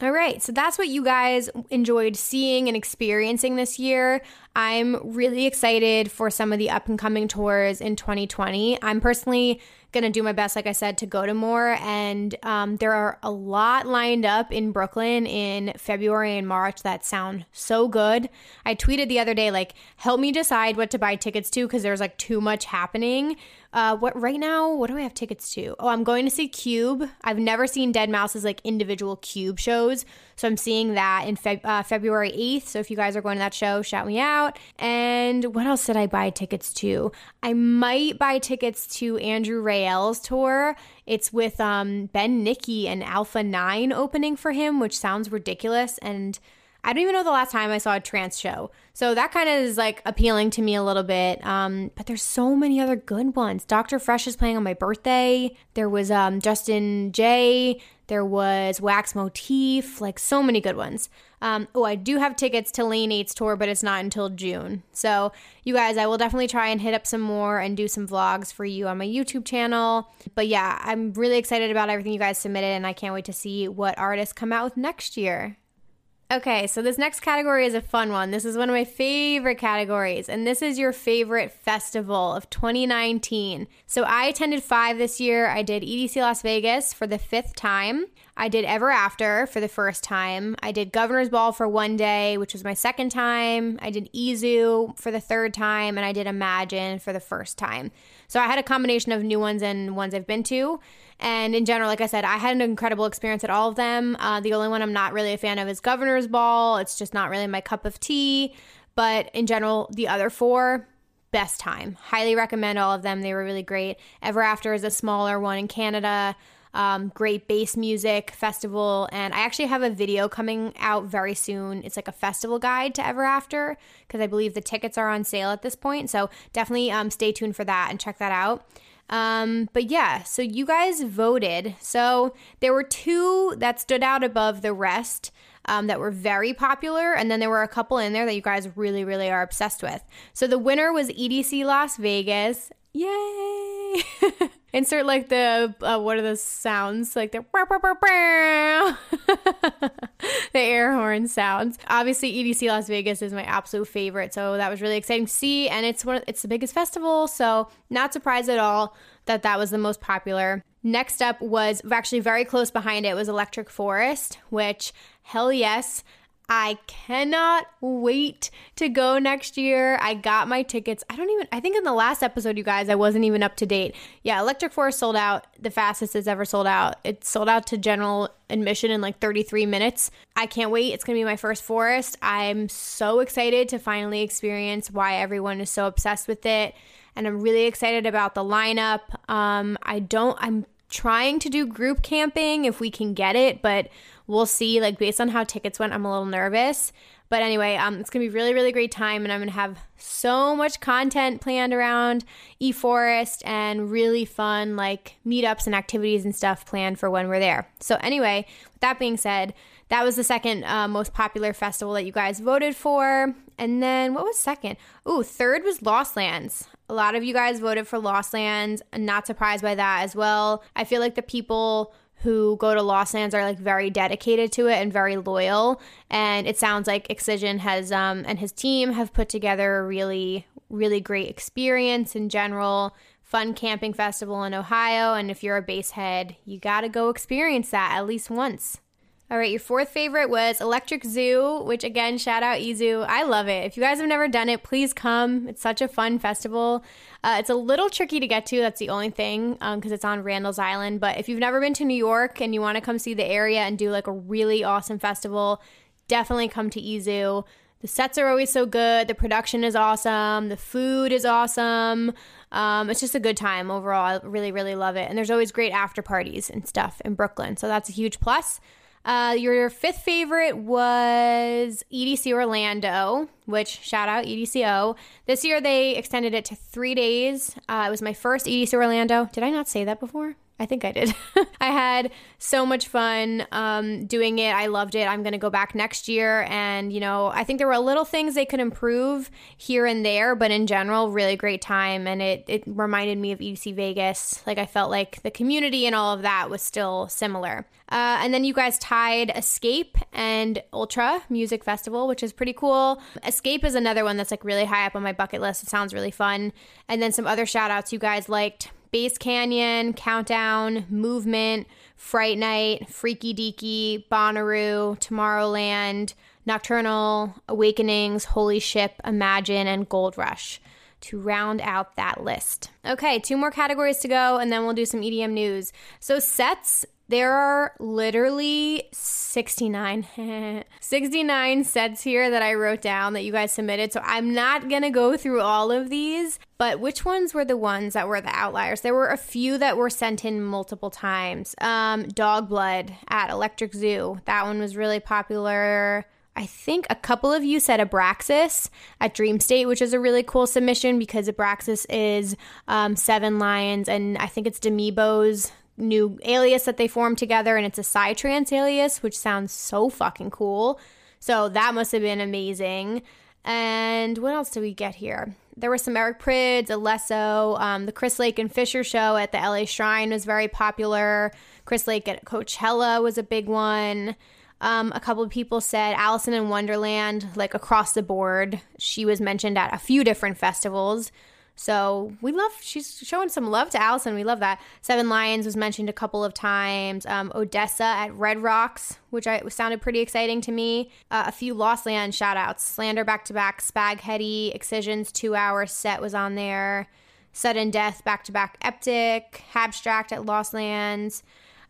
All right, so that's what you guys enjoyed seeing and experiencing this year. I'm really excited for some of the up and coming tours in 2020. I'm personally going to do my best, like I said, to go to more. And um, there are a lot lined up in Brooklyn in February and March that sound so good. I tweeted the other day, like, help me decide what to buy tickets to because there's like too much happening. Uh, what right now? What do I have tickets to? Oh, I'm going to see Cube. I've never seen Deadmau5's like individual Cube shows, so I'm seeing that in uh, February 8th. So if you guys are going to that show, shout me out. And what else did I buy tickets to? I might buy tickets to Andrew Rayel's tour. It's with um, Ben Nicky and Alpha Nine opening for him, which sounds ridiculous and I don't even know the last time I saw a trance show. So that kind of is like appealing to me a little bit. Um, but there's so many other good ones. Dr. Fresch is playing on my birthday. There was um, Justin Jay There was Wax Motif. Like so many good ones. Um, oh, I do have tickets to Lane 8's tour, but it's not until June. So you guys, I will definitely try and hit up some more and do some vlogs for you on my YouTube channel. But yeah, I'm really excited about everything you guys submitted, and I can't wait to see what artists come out with next year. Okay, so this next category is a fun one. This is one of my favorite categories, and this is your favorite festival of 2019. So I attended five this year. I did EDC Las Vegas for the fifth time. I did Ever After for the first time. I did Governor's Ball for one day, which was my second time. I did EZoo for the third time, and I did Imagine for the first time. So I had a combination of new ones and ones I've been to. And in general, like I said, I had an incredible experience at all of them. Uh, the only one I'm not really a fan of is Governor's Ball. It's just not really my cup of tea. But in general, the other four, best time. Highly recommend all of them. They were really great. Ever After is a smaller one in Canada. Um, great bass music festival. And I actually have a video coming out very soon. It's like a festival guide to Ever After because I believe the tickets are on sale at this point. So definitely um, stay tuned for that and check that out. Um, but yeah, so you guys voted. So there were two that stood out above the rest. Um, that were very popular, and then there were a couple in there that you guys really, really are obsessed with. So the winner was EDC Las Vegas. Yay! [laughs] Insert like the uh, what are the sounds like the [laughs] the air horn sounds. Obviously, EDC Las Vegas is my absolute favorite, so that was really exciting to see. And it's one of, it's the biggest festival, so not surprised at all that that was the most popular. Next up was actually very close behind it was Electric Forest, which hell yes, I cannot wait to go next year. I got my tickets. I don't even, I think in the last episode, you guys, I wasn't even up to date. Yeah, Electric Forest sold out the fastest it's ever sold out. It sold out to general admission in like 33 minutes. I can't wait. It's going to be my first forest. I'm so excited to finally experience why everyone is so obsessed with it. And I'm really excited about the lineup. Um, I don't, I'm trying to do group camping if we can get it, but we'll see. Like based on how tickets went, I'm a little nervous. But anyway, um, it's gonna be really, really great time, and I'm gonna have so much content planned around eForest and really fun like meetups and activities and stuff planned for when we're there. So anyway, with that being said, that was the second uh, most popular festival that you guys voted for. And then what was second? Ooh, third was Lost Lands. A lot of you guys voted for Lost Lands. I'm not surprised by that as well. I feel like the people who go to Lost Lands are like very dedicated to it and very loyal. And it sounds like Excision has um, and his team have put together a really, really great experience in general. Fun camping festival in Ohio. And if you're a basehead, you got to go experience that at least once. All right, your fourth favorite was Electric Zoo, which again, shout out EZoo. I love it. If you guys have never done it, please come. It's such a fun festival. Uh, it's a little tricky to get to. That's the only thing because um, it's on Randall's Island. But if you've never been to New York and you want to come see the area and do like a really awesome festival, definitely come to EZoo. The sets are always so good. The production is awesome. The food is awesome. Um, it's just a good time overall. I really, really love it. And there's always great after parties and stuff in Brooklyn. So that's a huge plus. Uh, your fifth favorite was EDC Orlando, which shout out EDCO. This year they extended it to three days. Uh, it was my first EDC Orlando. Did I not say that before? I think I did. [laughs] I had so much fun um, doing it. I loved it. I'm going to go back next year. And, you know, I think there were little things they could improve here and there, but in general, really great time. And it, it reminded me of EDC Vegas. Like, I felt like the community and all of that was still similar. Uh, and then you guys tied Escape and Ultra Music Festival, which is pretty cool. Escape is another one that's like really high up on my bucket list. It sounds really fun. And then some other shout outs you guys liked Bass Canyon, Countdown, Movement, Fright Night, Freaky Deaky, Bonnaroo, Tomorrowland, Nocturnal, Awakenings, Holy Ship, Imagine, and Gold Rush. To round out that list. Okay, two more categories to go, and then we'll do some EDM news. So, sets there are literally 69 [laughs] 69 sets here that I wrote down that you guys submitted. So I'm not going to go through all of these, but which ones were the ones that were the outliers? There were a few that were sent in multiple times. Um, Dog Blood at Electric Zoo. That one was really popular. I think a couple of you said Abraxas at Dream State, which is a really cool submission because Abraxas is um, Seven Lions, and I think it's Demibo's new alias that they formed together, and it's a Psytrance alias, which sounds so fucking cool. So that must have been amazing. And what else did we get here? There were some Eric Prydz, Alesso, um, the Chris Lake and Fisher show at the LA Shrine was very popular. Chris Lake at Coachella was a big one. Um, a couple of people said Alison in Wonderland, like across the board. She was mentioned at a few different festivals. So we love, she's showing some love to Alison. We love that. Seven Lions was mentioned a couple of times. Um, ODESZA at Red Rocks, which I sounded pretty exciting to me. Uh, a few Lost Land shout outs. Slander back to back, Spag Heddy, Excision's two hour set was on there. Sudden Death back to back Eptic, Abstract at Lost Lands.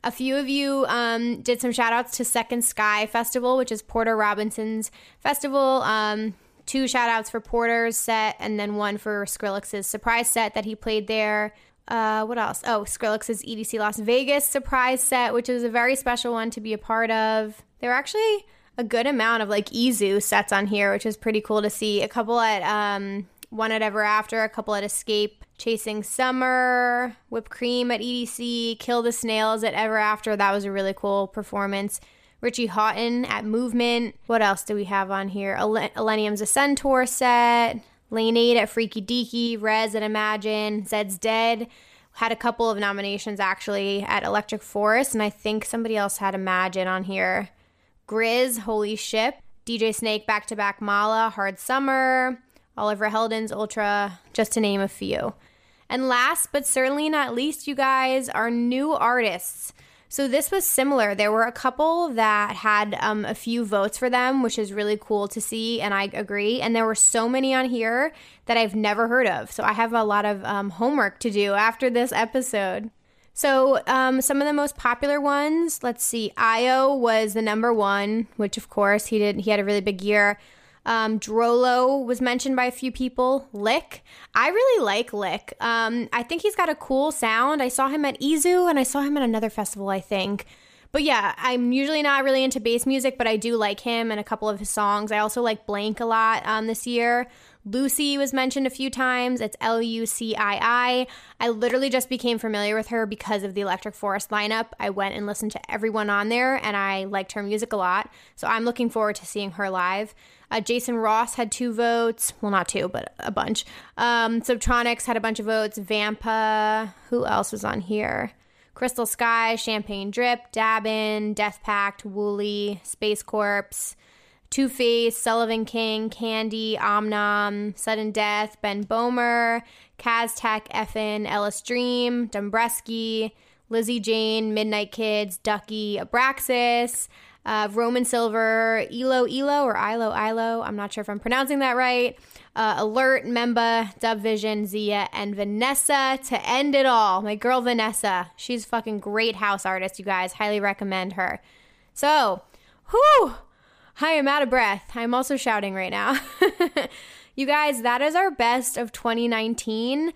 A few of you um, did some shout outs to Second Sky Festival, which is Porter Robinson's festival. Um, two shout outs for Porter's set and then one for Skrillex's surprise set that he played there. Uh, what else? Oh, Skrillex's EDC Las Vegas surprise set, which is a very special one to be a part of. There were actually a good amount of like EZoo sets on here, which is pretty cool to see. A couple at um, one at Ever After, a couple at Escape, Chasing Summer, Whipped Cream at EDC, Kill the Snails at Ever After. That was a really cool performance. Richie Hawtin at Movement. What else do we have on here? Illenium's Ascend Tour set. Lane 8 at Freaky Deaky. Rezz at Imagine. Zeds Dead. Had a couple of nominations actually at Electric Forest, and I think somebody else had Imagine on here. Grizz, Holy Ship. DJ Snake back to back Malaa, Hard Summer. Oliver Heldens, Ultra, just to name a few. And last but certainly not least, you guys, are new artists. So this was similar. There were a couple that had um, a few votes for them, which is really cool to see, and I agree. And there were so many on here that I've never heard of. So I have a lot of um, homework to do after this episode. So um, some of the most popular ones, let's see. Io was the number one, which of course he did. He had a really big year. Um, Droeloe was mentioned by a few people. Lick. I really like Lick. Um, I think he's got a cool sound. I saw him at EZoo and I saw him at another festival, I think. But yeah, I'm usually not really into bass music, but I do like him and a couple of his songs. I also like Blank a lot um, this year. LUCII was mentioned a few times. It's L U C I I. I literally just became familiar with her because of the Electric Forest lineup. I went and listened to everyone on there and I liked her music a lot. So I'm looking forward to seeing her live. Uh, Jason Ross had two votes. Well, not two, but a bunch. Um, Subtronics had a bunch of votes. Vampa. Who else was on here? Crystal Sky, Champagne Drip, Dabin, Death Pact, Wooli, Space Corpse, Two Face, Sullivan King, Candy, Omnom, Sudden Death, Ben Bomer, Kaztech, Effin, Ellis Dream, Dombresky, Lizzie Jane, Midnight Kids, Ducky, Abraxas, uh, Roman Silver, Elo Elo or Ilo Ilo. I'm not sure if I'm pronouncing that right. Uh, Alert, Memba, Dub Vision, Zia, and Vanessa to end it all. My girl Vanessa. She's a fucking great house artist, you guys. Highly recommend her. So, whew, I am out of breath. I'm also shouting right now. [laughs] you guys, that is our best of 2019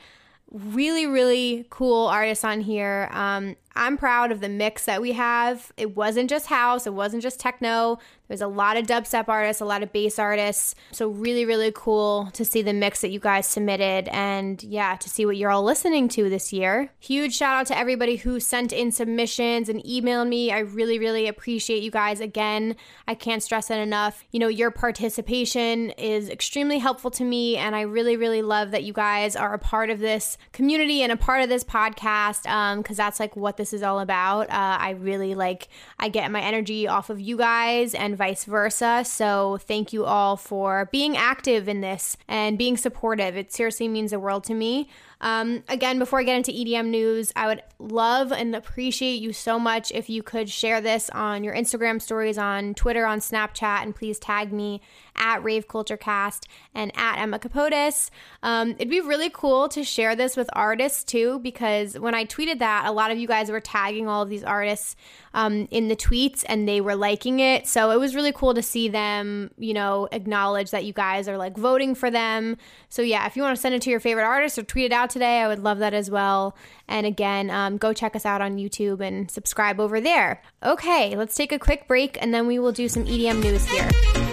really really cool artists on here um, I'm proud of the mix that we have. It wasn't just house, it wasn't just techno. There's a lot of dubstep artists, a lot of bass artists. So, really, really cool to see the mix that you guys submitted and yeah, to see what you're all listening to this year. Huge shout out to everybody who sent in submissions and emailed me. I really, really appreciate you guys. Again, I can't stress it enough. You know, your participation is extremely helpful to me, and I really, really love that you guys are a part of this community and a part of this podcast because um, that's like what this is all about. Uh, I really like, I get my energy off of you guys and vice versa. So thank you all for being active in this and being supportive. It seriously means the world to me. Um, again, before I get into EDM news, I would love and appreciate you so much if you could share this on your Instagram stories, on Twitter, on Snapchat, and please tag me at Rave Culture Cast and at Emma Kapotes. Um, it'd be really cool to share this with artists too, because when I tweeted that, a lot of you guys were tagging all of these artists um, in the tweets and they were liking it. So it was really cool to see them, you know, acknowledge that you guys are like voting for them. So yeah, if you want to send it to your favorite artist or tweet it out today, I would love that as well. And again, um, go check us out on YouTube and subscribe over there. Okay, let's take a quick break and then we will do some EDM news here.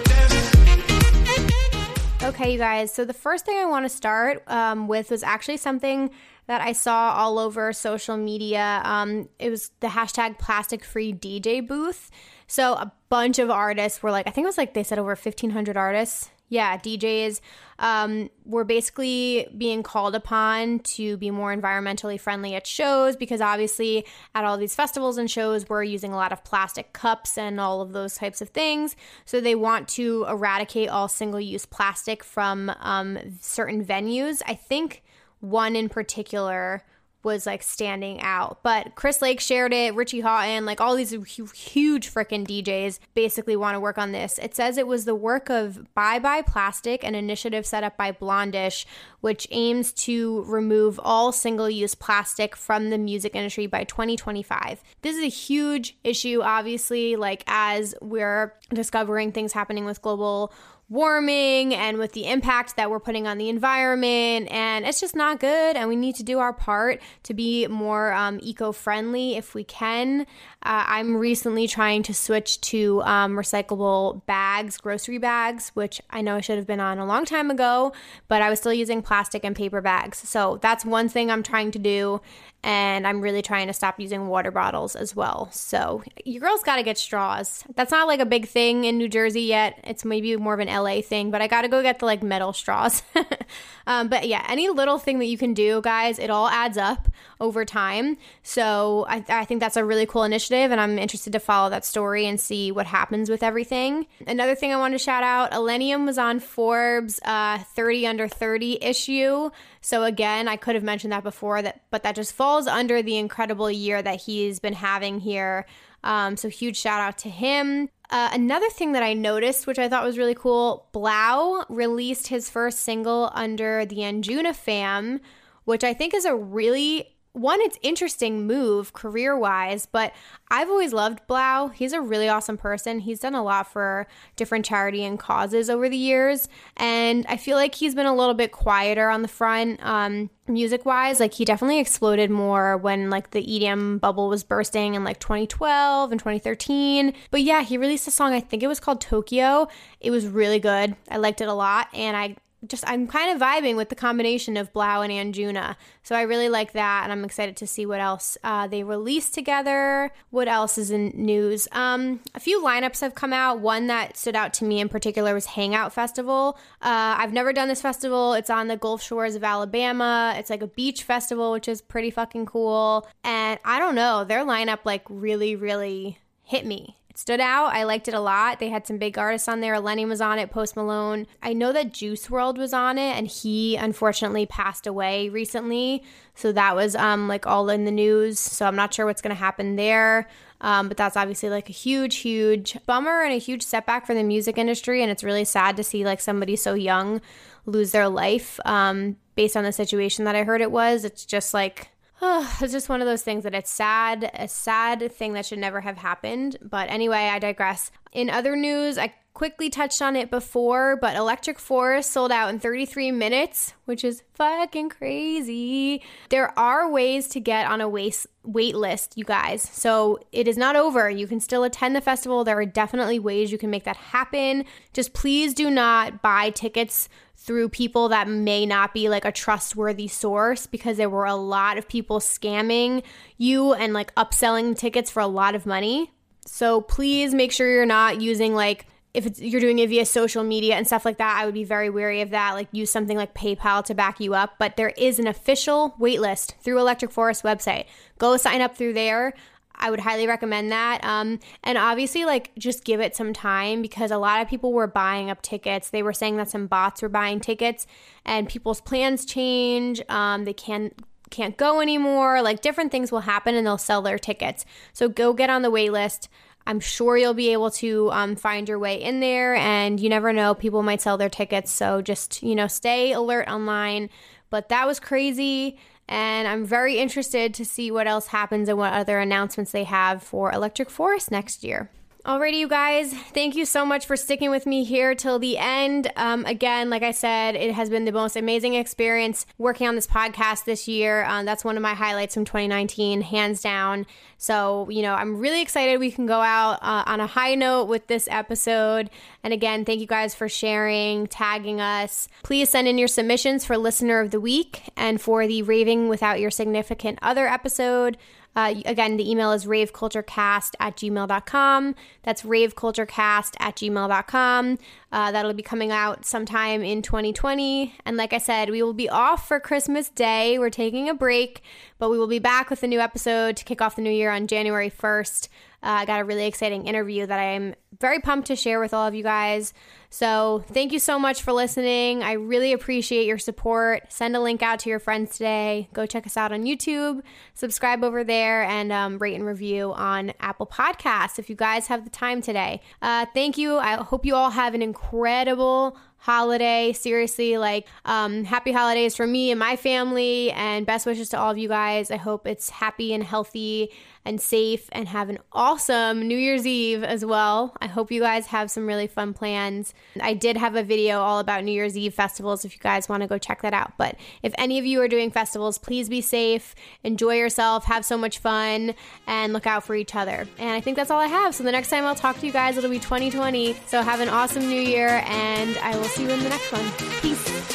Okay, you guys. So the first thing I want to start um, with was actually something that I saw all over social media. Um, it was the hashtag plastic free DJ booth. So a bunch of artists were like, I think it was like they said over 1,500 artists. Yeah, DJs um, were basically being called upon to be more environmentally friendly at shows because obviously at all these festivals and shows we're using a lot of plastic cups and all of those types of things. So they want to eradicate all single use plastic from um, certain venues. I think one in particular was like standing out. But Chris Lake shared it, Richie Hawtin, like all these huge freaking DJs basically want to work on this. It says it was the work of Bye Bye Plastic, an initiative set up by Blondish, which aims to remove all single use plastic from the music industry by 2025. This is a huge issue, obviously, like as we're discovering things happening with global warming and with the impact that we're putting on the environment. And it's just not good. And we need to do our part to be more um, eco friendly if we can. Uh, I'm recently trying to switch to um, recyclable bags, grocery bags, which I know I should have been on a long time ago, but I was still using plastic and paper bags. So that's one thing I'm trying to do and I'm really trying to stop using water bottles as well. So your girls got to get straws. That's not like a big thing in New Jersey yet. It's maybe more of an LA thing, but I got to go get the like metal straws. [laughs] um, but yeah, any little thing that you can do, guys, it all adds up over time. So I, I think that's a really cool initiative, and I'm interested to follow that story and see what happens with everything. Another thing I want to shout out: Illenium was on Forbes' uh, 30 under 30 issue. So again, I could have mentioned that before, that but that just falls under the incredible year that he's been having here. Um, so huge shout out to him. Uh, another thing that I noticed, which I thought was really cool, 3LAU released his first single under the Anjuna fam, which I think is a really one, it's interesting move career wise, but I've always loved 3LAU. He's a really awesome person. He's done a lot for different charity and causes over the years, and I feel like he's been a little bit quieter on the front, um, music wise. Like he definitely exploded more when like the EDM bubble was bursting in like 2012 and 2013. But yeah, he released a song. I think it was called Tokyo. It was really good. I liked it a lot, and I just I'm kind of vibing with the combination of 3LAU and Anjuna. So I really like that, and I'm excited to see what else uh, they release together. What else is in news? Um, a few lineups have come out. One that stood out to me in particular was Hangout Festival. Uh, I've never done this festival. It's on the Gulf Shores of Alabama. It's like a beach festival, which is pretty fucking cool. And I don't know, their lineup like really, really hit me stood out. I liked it a lot. They had some big artists on there. Lenny was on it, Post Malone. I know that Juice WRLD was on it, and he unfortunately passed away recently. So that was um like all in the news. So I'm not sure what's gonna happen there. Um, but that's obviously like a huge, huge bummer and a huge setback for the music industry. And it's really sad to see like somebody so young lose their life um, based on the situation that I heard it was. It's just like Oh, [sighs] it's just one of those things that it's sad, a sad thing that should never have happened. But anyway, I digress. In other news, I quickly touched on it before, but Electric Forest sold out in 33 minutes, which is fucking crazy. There are ways to get on a wait, wait list, you guys. So it is not over. You can still attend the festival. There are definitely ways you can make that happen. Just please do not buy tickets through people that may not be like a trustworthy source because there were a lot of people scamming you and like upselling tickets for a lot of money. So please make sure you're not using like if you're doing it via social media and stuff like that, I would be very wary of that. Like use something like PayPal to back you up. But there is an official waitlist through Electric Forest website. Go sign up through there. I would highly recommend that. Um, and obviously, like, just give it some time because a lot of people were buying up tickets. They were saying that some bots were buying tickets, and people's plans change. Um, they can't can't go anymore. Like, different things will happen, and they'll sell their tickets. So go get on the wait list. I'm sure you'll be able to um, find your way in there, and you never know, people might sell their tickets. So just you know, stay alert online. But that was crazy and I'm very interested to see what else happens and what other announcements they have for Electric Forest next year. Alrighty, you guys, thank you so much for sticking with me here till the end. Um, again, like I said, it has been the most amazing experience working on this podcast this year. Um, that's one of my highlights from 2019, hands down. So, you know, I'm really excited we can go out uh, on a high note with this episode. And again, thank you guys for sharing, tagging us. Please send in your submissions for Listener of the Week and for the Raving Without Your Significant Other episode. Uh, again, the email is raveculturecast at gmail.com. That's raveculturecast at gmail.com. Uh, that'll be coming out sometime in 2020. And like I said, we will be off for Christmas Day. We're taking a break, but we will be back with a new episode to kick off the new year on January 1st. Uh, I got a really exciting interview that I'm very pumped to share with all of you guys. So, thank you so much for listening. I really appreciate your support. Send a link out to your friends today. Go check us out on YouTube, subscribe over there, and um, rate and review on Apple Podcasts if you guys have the time today. Uh, thank you. I hope you all have an incredible holiday. Seriously, like um, happy holidays for me and my family, and best wishes to all of you guys. I hope it's happy and healthy and safe and have an awesome New Year's Eve as well. I hope you guys have some really fun plans. I did have a video all about New Year's Eve festivals if you guys want to go check that out. But if any of you are doing festivals, please be safe, enjoy yourself, have so much fun, and look out for each other. And I think that's all I have. So the next time I'll talk to you guys, it'll be 2020. So have an awesome new year, and I will see you in the next one. Peace.